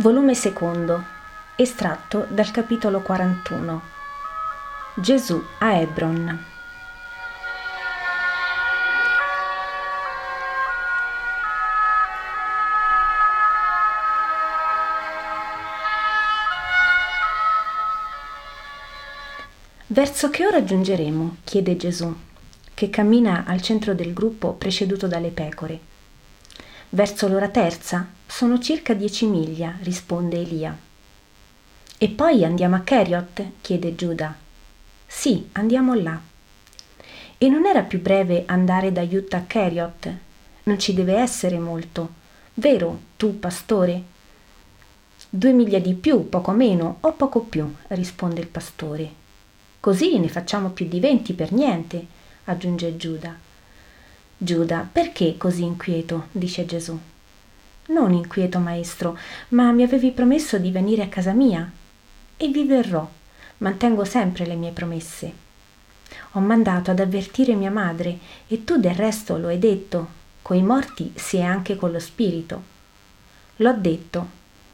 Volume secondo, estratto dal capitolo 41. Gesù a Hebron. Verso che ora giungeremo? chiede Gesù, che cammina al centro del gruppo preceduto dalle pecore. Verso l'ora terza? Sono circa dieci miglia, risponde Elia. E poi andiamo a Keriot? chiede Giuda. Sì, andiamo là. E non era più breve andare da Utah a Keriot? Non ci deve essere molto. Vero, tu, pastore? Due miglia di più, poco meno o poco più, risponde il pastore. Così ne facciamo più di venti per niente, aggiunge Giuda. Giuda, perché così inquieto? dice Gesù. Non inquieto, maestro, ma mi avevi promesso di venire a casa mia. E vi verrò. Mantengo sempre le mie promesse. Ho mandato ad avvertire mia madre e tu del resto lo hai detto. Coi morti si è anche con lo spirito. L'ho detto,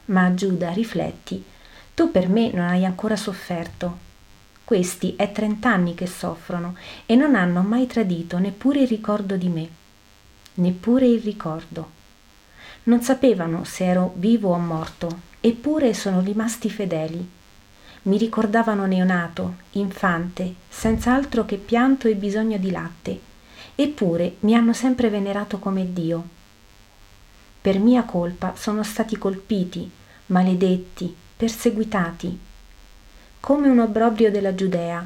ma Giuda, rifletti. Tu per me non hai ancora sofferto. Questi è trent'anni che soffrono e non hanno mai tradito neppure il ricordo di me. Neppure il ricordo. Non sapevano se ero vivo o morto, eppure sono rimasti fedeli. Mi ricordavano neonato, infante, senza altro che pianto e bisogno di latte, eppure mi hanno sempre venerato come Dio. Per mia colpa sono stati colpiti, maledetti, perseguitati, come un obbrobrio della Giudea.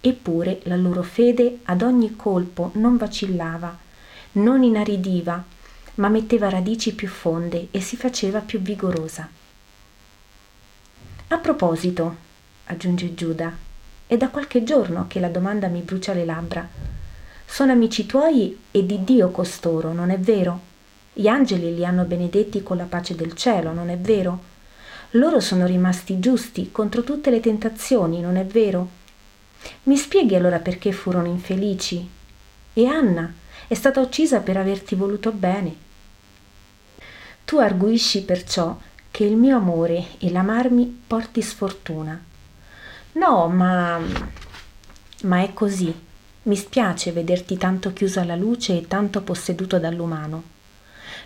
Eppure la loro fede ad ogni colpo non vacillava, non inaridiva, ma metteva radici più fonde e si faceva più vigorosa. A proposito, aggiunge Giuda, è da qualche giorno che la domanda mi brucia le labbra. Sono amici tuoi e di Dio costoro, non è vero? Gli angeli li hanno benedetti con la pace del cielo, non è vero? Loro sono rimasti giusti contro tutte le tentazioni, non è vero? Mi spieghi allora perché furono infelici? E Anna è stata uccisa per averti voluto bene. Tu arguisci perciò che il mio amore e l'amarmi porti sfortuna. No, ma... ma è così. Mi spiace vederti tanto chiuso alla luce e tanto posseduto dall'umano.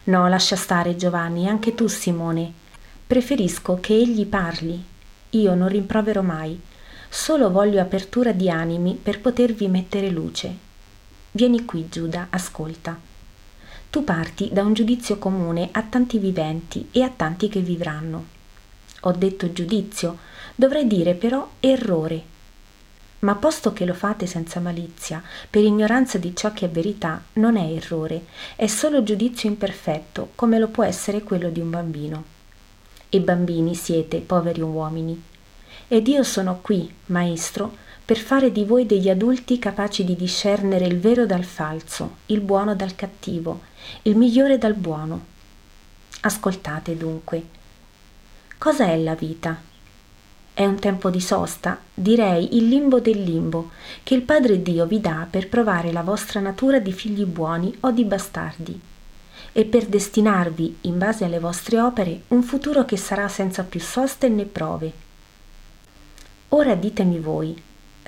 No, lascia stare Giovanni, anche tu Simone. Preferisco che egli parli. Io non rimprovero mai. Solo voglio apertura di animi per potervi mettere luce. Vieni qui, Giuda, ascolta tu parti da un giudizio comune a tanti viventi e a tanti che vivranno. Ho detto giudizio, dovrei dire però errore. Ma posto che lo fate senza malizia, per ignoranza di ciò che è verità, non è errore, è solo giudizio imperfetto, come lo può essere quello di un bambino. E bambini siete, poveri uomini. Ed io sono qui, maestro, per fare di voi degli adulti capaci di discernere il vero dal falso, il buono dal cattivo, il migliore dal buono. Ascoltate dunque. Cosa è la vita? È un tempo di sosta, direi il limbo del limbo, che il Padre Dio vi dà per provare la vostra natura di figli buoni o di bastardi, e per destinarvi, in base alle vostre opere, un futuro che sarà senza più soste né prove. Ora ditemi voi,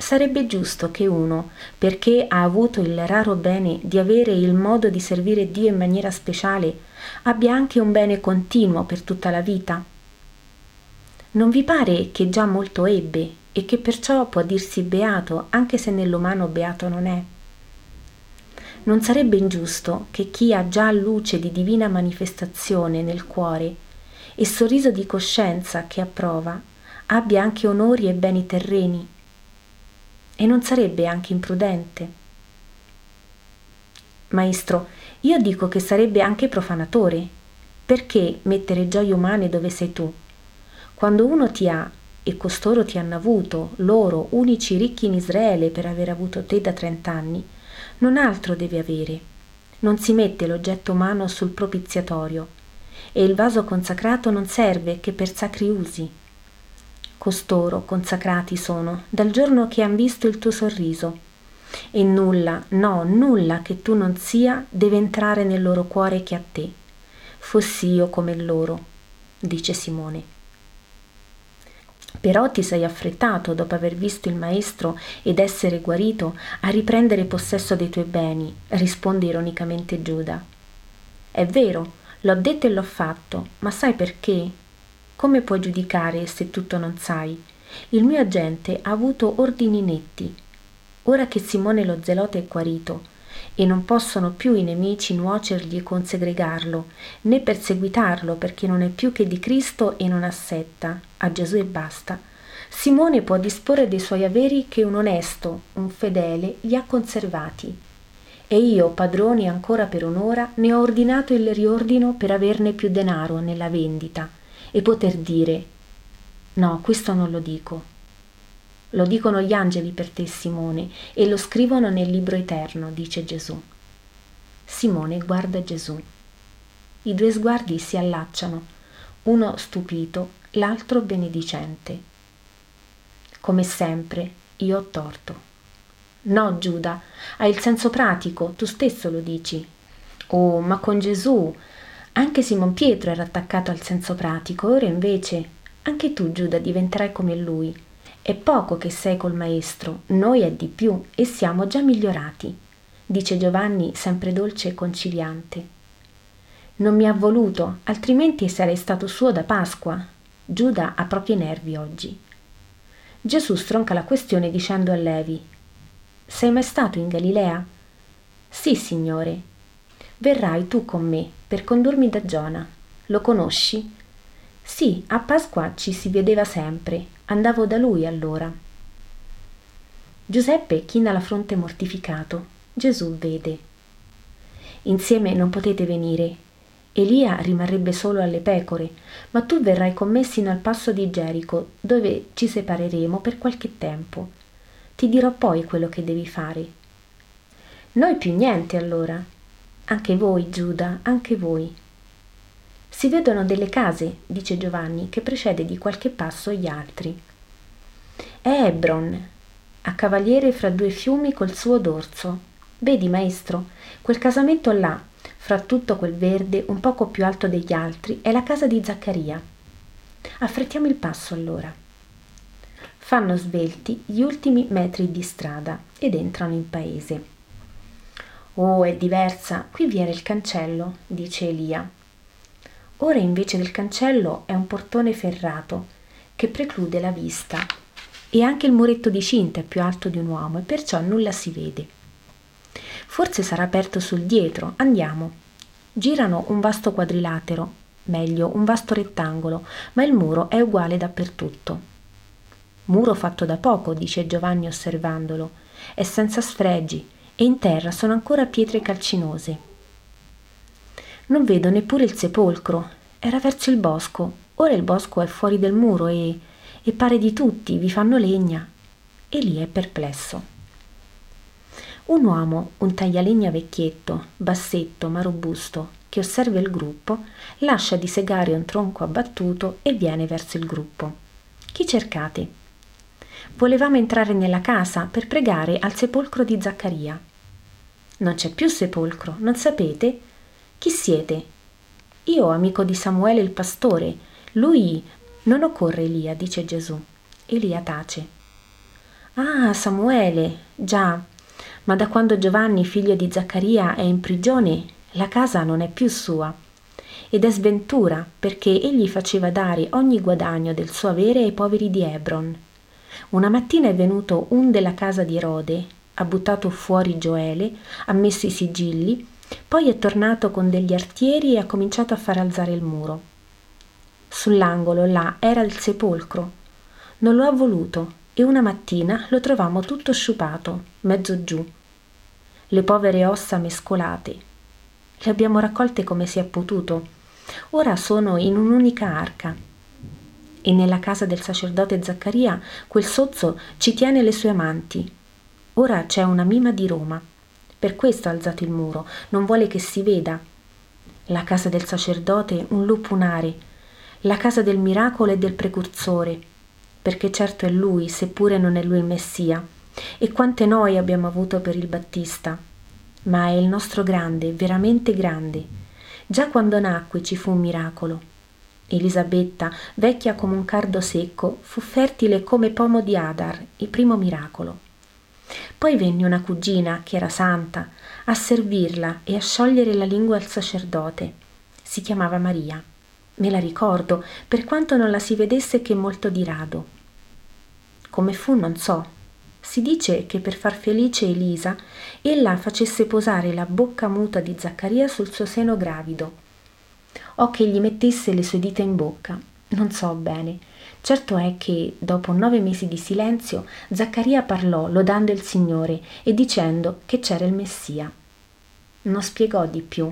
Sarebbe giusto che uno, perché ha avuto il raro bene di avere il modo di servire Dio in maniera speciale, abbia anche un bene continuo per tutta la vita? Non vi pare che già molto ebbe e che perciò può dirsi beato anche se nell'umano beato non è? Non sarebbe ingiusto che chi ha già luce di divina manifestazione nel cuore e sorriso di coscienza che approva abbia anche onori e beni terreni e non sarebbe anche imprudente? Maestro, io dico che sarebbe anche profanatore. Perché mettere gioie umane dove sei tu? Quando uno ti ha e costoro ti hanno avuto, loro, unici ricchi in Israele per aver avuto te da trent'anni, non altro devi avere. Non si mette l'oggetto umano sul propiziatorio e il vaso consacrato non serve che per sacri usi, costoro consacrati sono dal giorno che han visto il tuo sorriso e nulla no nulla che tu non sia deve entrare nel loro cuore che a te fossi io come loro dice Simone. Però ti sei affrettato, dopo aver visto il maestro ed essere guarito, a riprendere possesso dei tuoi beni, risponde ironicamente Giuda. È vero, l'ho detto e l'ho fatto, ma sai perché? Come puoi giudicare se tutto non sai? Il mio agente ha avuto ordini netti. Ora che Simone lo zelote è guarito, e non possono più i nemici nuocergli e consegregarlo, né perseguitarlo perché non è più che di Cristo e non assetta, a Gesù e basta. Simone può disporre dei suoi averi che un onesto, un fedele, gli ha conservati. E io, padrone ancora per un'ora, ne ho ordinato il riordino per averne più denaro nella vendita e poter dire no, questo non lo dico, lo dicono gli angeli per te, Simone, e lo scrivono nel libro eterno, dice Gesù. Simone guarda Gesù. I due sguardi si allacciano, uno stupito, l'altro benedicente. Come sempre, io ho torto. No, Giuda, hai il senso pratico, tu stesso lo dici. Oh, ma con Gesù. Anche Simon Pietro era attaccato al senso pratico, ora invece anche tu, Giuda, diventerai come lui è poco che sei col maestro, noi è di più e siamo già migliorati, dice Giovanni sempre dolce e conciliante. Non mi ha voluto, altrimenti sarei stato suo da Pasqua. Giuda ha proprio i nervi oggi. Gesù stronca la questione dicendo a Levi: Sei mai stato in Galilea? Sì, signore. Verrai tu con me per condurmi da Giona. Lo conosci? Sì, a Pasqua ci si vedeva sempre, andavo da lui allora. Giuseppe china la fronte mortificato. Gesù vede. Insieme non potete venire. Elia rimarrebbe solo alle pecore, ma tu verrai con me sino al passo di Gerico, dove ci separeremo per qualche tempo. Ti dirò poi quello che devi fare. Noi più niente allora. Anche voi, Giuda, anche voi. Si vedono delle case, dice Giovanni, che precede di qualche passo gli altri. È Hebron, a cavaliere fra due fiumi col suo dorso. Vedi, maestro, quel casamento là, fra tutto quel verde un poco più alto degli altri, è la casa di Zaccaria. Affrettiamo il passo allora. Fanno svelti gli ultimi metri di strada ed entrano in paese. Oh, è diversa, qui vi era il cancello, dice Elia. Ora invece del cancello è un portone ferrato che preclude la vista e anche il muretto di cinta è più alto di un uomo e perciò nulla si vede. Forse sarà aperto sul dietro, andiamo. Girano un vasto quadrilatero, meglio un vasto rettangolo, ma il muro è uguale dappertutto. Muro fatto da poco, dice Giovanni osservandolo, è senza sfregi e in terra sono ancora pietre calcinose. Non vedo neppure il sepolcro. Era verso il bosco. Ora il bosco è fuori del muro e, e pare di tutti, vi fanno legna. E lì è perplesso. Un uomo, un taglialegna vecchietto, bassetto ma robusto, che osserva il gruppo, lascia di segare un tronco abbattuto e viene verso il gruppo. Chi cercate? Volevamo entrare nella casa per pregare al sepolcro di Zaccaria. Non c'è più sepolcro, non sapete? Chi siete? Io, amico di Samuele il pastore. Lui non occorre Elia, dice Gesù. Elia tace. Ah, Samuele, già. Ma da quando Giovanni, figlio di Zaccaria, è in prigione, la casa non è più sua. Ed è sventura, perché egli faceva dare ogni guadagno del suo avere ai poveri di Hebron. Una mattina è venuto un della casa di Erode, ha buttato fuori Gioele, ha messo i sigilli poi è tornato con degli artieri e ha cominciato a far alzare il muro. Sull'angolo là era il sepolcro. Non lo ha voluto e una mattina lo trovammo tutto sciupato, mezzo giù. Le povere ossa mescolate. Le abbiamo raccolte come si è potuto. Ora sono in un'unica arca. E nella casa del sacerdote Zaccaria quel sozzo ci tiene le sue amanti. Ora c'è una mima di Roma per questo ha alzato il muro, non vuole che si veda. La casa del sacerdote un lupunare, la casa del miracolo e del precursore, perché certo è lui, seppure non è lui il Messia. E quante noi abbiamo avuto per il Battista. Ma è il nostro grande, veramente grande. Già quando nacque ci fu un miracolo. Elisabetta, vecchia come un cardo secco, fu fertile come pomo di Adar, il primo miracolo. Poi venne una cugina, che era santa, a servirla e a sciogliere la lingua al sacerdote. Si chiamava Maria. Me la ricordo, per quanto non la si vedesse che molto di rado. Come fu non so. Si dice che per far felice Elisa, ella facesse posare la bocca muta di Zaccaria sul suo seno gravido o che gli mettesse le sue dita in bocca. Non so bene. Certo è che, dopo nove mesi di silenzio, Zaccaria parlò lodando il Signore e dicendo che c'era il Messia. Non spiegò di più,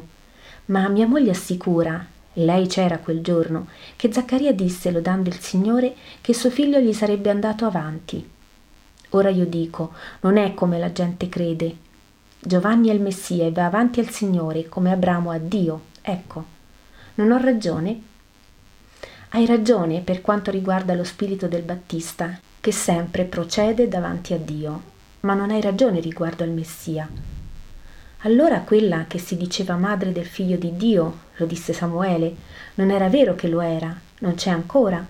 ma mia moglie assicura, lei c'era quel giorno, che Zaccaria disse lodando il Signore che suo figlio gli sarebbe andato avanti. Ora io dico, non è come la gente crede. Giovanni è il Messia e va avanti al Signore come Abramo a Dio. Ecco. Non ho ragione? Hai ragione per quanto riguarda lo spirito del Battista, che sempre procede davanti a Dio, ma non hai ragione riguardo al Messia. Allora quella che si diceva madre del figlio di Dio, lo disse Samuele, non era vero che lo era, non c'è ancora.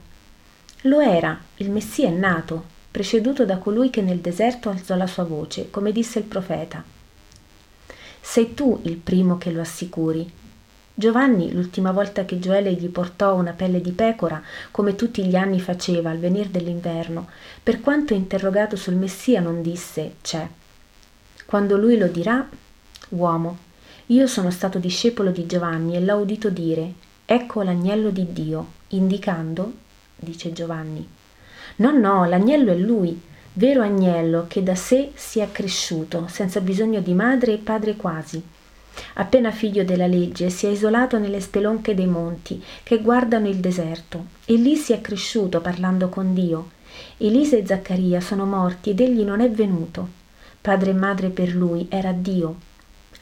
Lo era, il Messia è nato, preceduto da colui che nel deserto alzò la sua voce, come disse il profeta. Sei tu il primo che lo assicuri, Giovanni, l'ultima volta che Gioele gli portò una pelle di pecora, come tutti gli anni faceva al venir dell'inverno, per quanto interrogato sul Messia non disse c'è. Quando lui lo dirà, uomo, io sono stato discepolo di Giovanni e l'ho udito dire, ecco l'agnello di Dio, indicando, dice Giovanni. No, no, l'agnello è lui, vero agnello che da sé si è cresciuto, senza bisogno di madre e padre quasi appena figlio della legge, si è isolato nelle spelonche dei monti che guardano il deserto e lì si è cresciuto parlando con Dio. Elisa e Zaccaria sono morti ed egli non è venuto. Padre e madre per lui era Dio.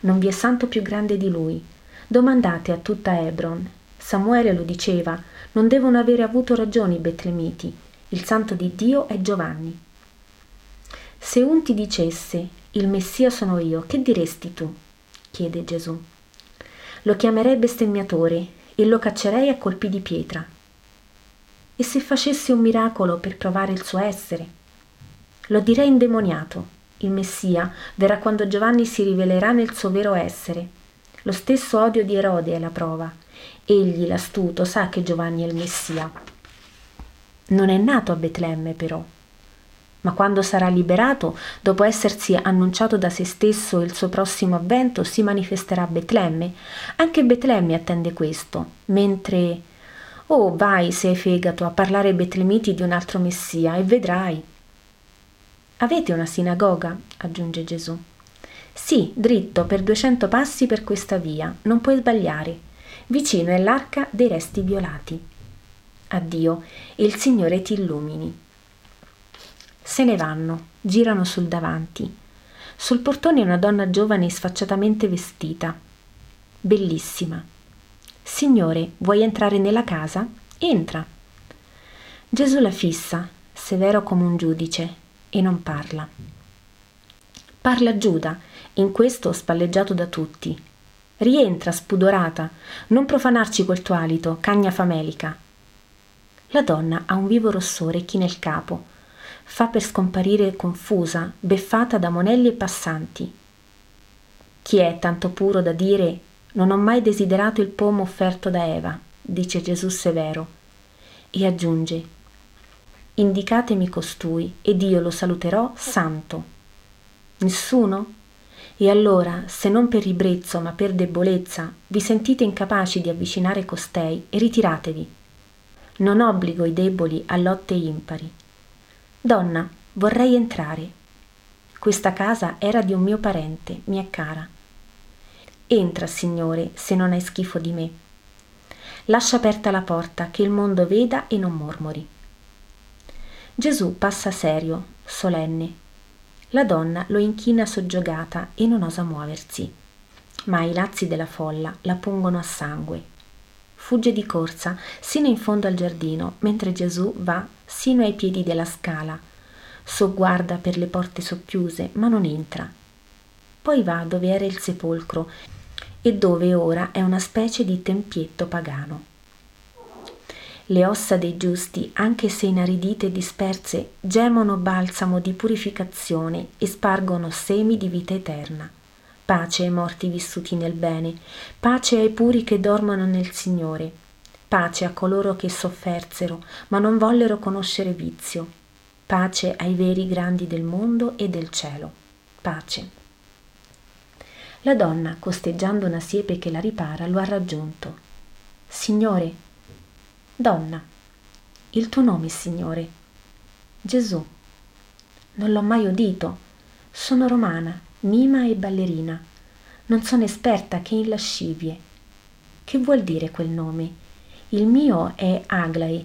Non vi è santo più grande di lui. Domandate a tutta Hebron. Samuele lo diceva, non devono avere avuto ragioni i betlemiti. Il santo di Dio è Giovanni. Se un ti dicesse, il Messia sono io, che diresti tu? Chiede Gesù. Lo chiamerei bestemmiatore e lo caccerei a colpi di pietra. E se facessi un miracolo per provare il suo essere? Lo direi indemoniato. Il Messia verrà quando Giovanni si rivelerà nel suo vero essere. Lo stesso odio di Erode è la prova. Egli, l'astuto, sa che Giovanni è il Messia. Non è nato a Betlemme, però ma quando sarà liberato, dopo essersi annunciato da se stesso il suo prossimo avvento, si manifesterà a Betlemme. Anche Betlemme attende questo, mentre... Oh, vai, se hai fegato, a parlare ai betlemiti di un altro Messia e vedrai. Avete una sinagoga? aggiunge Gesù. Sì, dritto, per duecento passi per questa via, non puoi sbagliare. Vicino è l'arca dei resti violati. Addio, il Signore ti illumini. Se ne vanno, girano sul davanti. Sul portone una donna giovane sfacciatamente vestita. Bellissima. Signore, vuoi entrare nella casa? Entra. Gesù la fissa, severo come un giudice, e non parla. Parla Giuda, in questo spalleggiato da tutti. Rientra, spudorata, non profanarci col tuo alito, cagna famelica. La donna ha un vivo rossore chi nel capo, fa per scomparire confusa, beffata da monelli e passanti. Chi è tanto puro da dire non ho mai desiderato il pomo offerto da Eva, dice Gesù severo, e aggiunge Indicatemi costui, ed io lo saluterò santo. Nessuno? E allora, se non per ribrezzo ma per debolezza, vi sentite incapaci di avvicinare costei, ritiratevi. Non obbligo i deboli a lotte impari, Donna, vorrei entrare. Questa casa era di un mio parente, mia cara. Entra, Signore, se non hai schifo di me. Lascia aperta la porta, che il mondo veda e non mormori. Gesù passa serio, solenne. La donna lo inchina soggiogata e non osa muoversi. Ma i lazzi della folla la pungono a sangue. Fugge di corsa sino in fondo al giardino, mentre Gesù va sino ai piedi della scala. Sogguarda per le porte socchiuse, ma non entra. Poi va dove era il sepolcro e dove ora è una specie di tempietto pagano. Le ossa dei giusti, anche se inaridite e disperse, gemono balsamo di purificazione e spargono semi di vita eterna. Pace ai morti vissuti nel bene, pace ai puri che dormono nel Signore, pace a coloro che soffersero, ma non vollero conoscere vizio, pace ai veri grandi del mondo e del cielo. Pace. La donna, costeggiando una siepe che la ripara, lo ha raggiunto. Signore, Donna, il tuo nome, Signore? Gesù. Non l'ho mai udito. Sono romana, mima e ballerina. Non sono esperta che in lascivie. Che vuol dire quel nome? Il mio è Aglae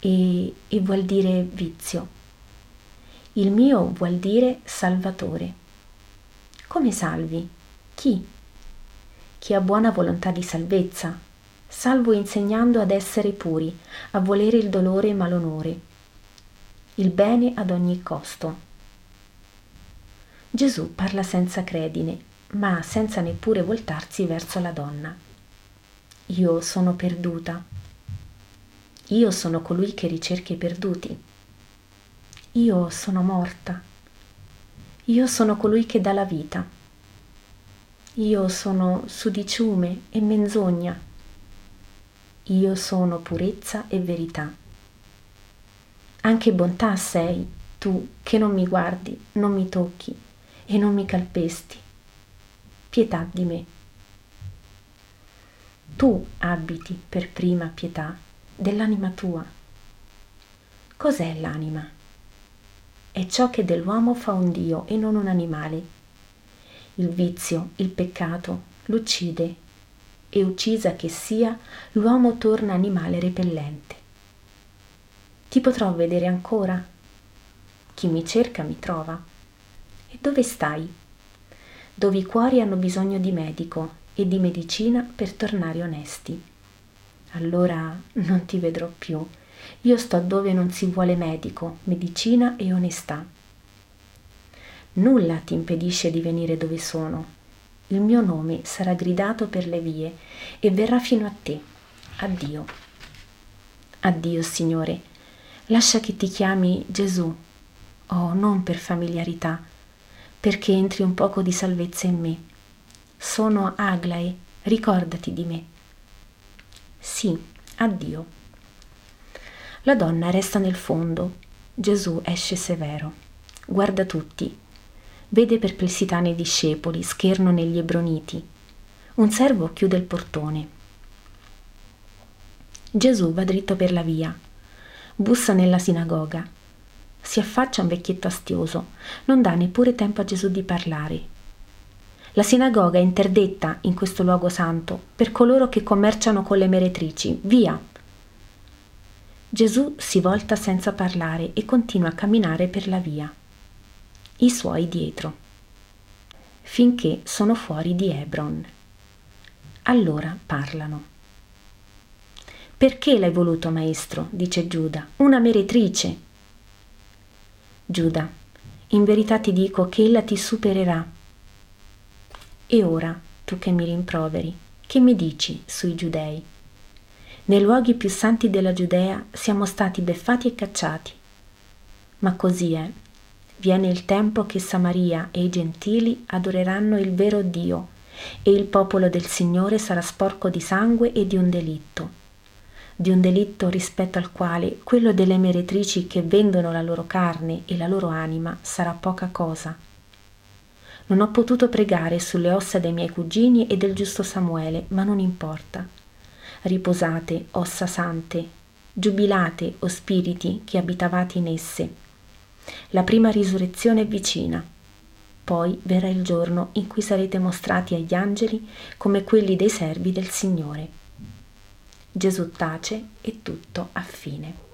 e, e vuol dire vizio. Il mio vuol dire salvatore. Come salvi? Chi? Chi ha buona volontà di salvezza, salvo insegnando ad essere puri, a volere il dolore ma l'onore, il bene ad ogni costo. Gesù parla senza credine, ma senza neppure voltarsi verso la donna. Io sono perduta. Io sono colui che ricerca i perduti. Io sono morta. Io sono colui che dà la vita. Io sono sudiciume e menzogna io sono purezza e verità. Anche bontà sei tu che non mi guardi, non mi tocchi e non mi calpesti. Pietà di me. Tu abiti per prima pietà dell'anima tua. Cos'è l'anima? È ciò che dell'uomo fa un Dio e non un animale. Il vizio, il peccato, l'uccide e uccisa che sia, l'uomo torna animale repellente. Ti potrò vedere ancora? Chi mi cerca mi trova. Dove stai? Dove i cuori hanno bisogno di medico e di medicina per tornare onesti. Allora non ti vedrò più. Io sto dove non si vuole medico, medicina e onestà. Nulla ti impedisce di venire dove sono, il mio nome sarà gridato per le vie e verrà fino a te. Addio. Addio, Signore. Lascia che ti chiami Gesù. Oh, non per familiarità, perché entri un poco di salvezza in me. Sono Aglae, ricordati di me. Sì, addio. La donna resta nel fondo. Gesù esce severo. Guarda tutti, Vede perplessità nei discepoli, scherno negli ebroniti. Un servo chiude il portone. Gesù va dritto per la via. Bussa nella sinagoga. Si affaccia un vecchietto astioso. Non dà neppure tempo a Gesù di parlare. La sinagoga è interdetta in questo luogo santo per coloro che commerciano con le meretrici. Via! Gesù si volta senza parlare e continua a camminare per la via i suoi dietro, finché sono fuori di Hebron. Allora parlano. Perché l'hai voluto, maestro? dice Giuda, una meretrice. Giuda, in verità ti dico che ella ti supererà. E ora, tu che mi rimproveri, che mi dici sui giudei? Nei luoghi più santi della Giudea siamo stati beffati e cacciati. Ma così è viene il tempo che Samaria e i gentili adoreranno il vero Dio e il popolo del Signore sarà sporco di sangue e di un delitto, di un delitto rispetto al quale quello delle meretrici che vendono la loro carne e la loro anima sarà poca cosa. Non ho potuto pregare sulle ossa dei miei cugini e del giusto Samuele, ma non importa. Riposate, ossa sante, giubilate, o spiriti che abitavate in esse la prima risurrezione è vicina. Poi verrà il giorno in cui sarete mostrati agli angeli come quelli dei servi del Signore. Gesù tace e tutto a fine.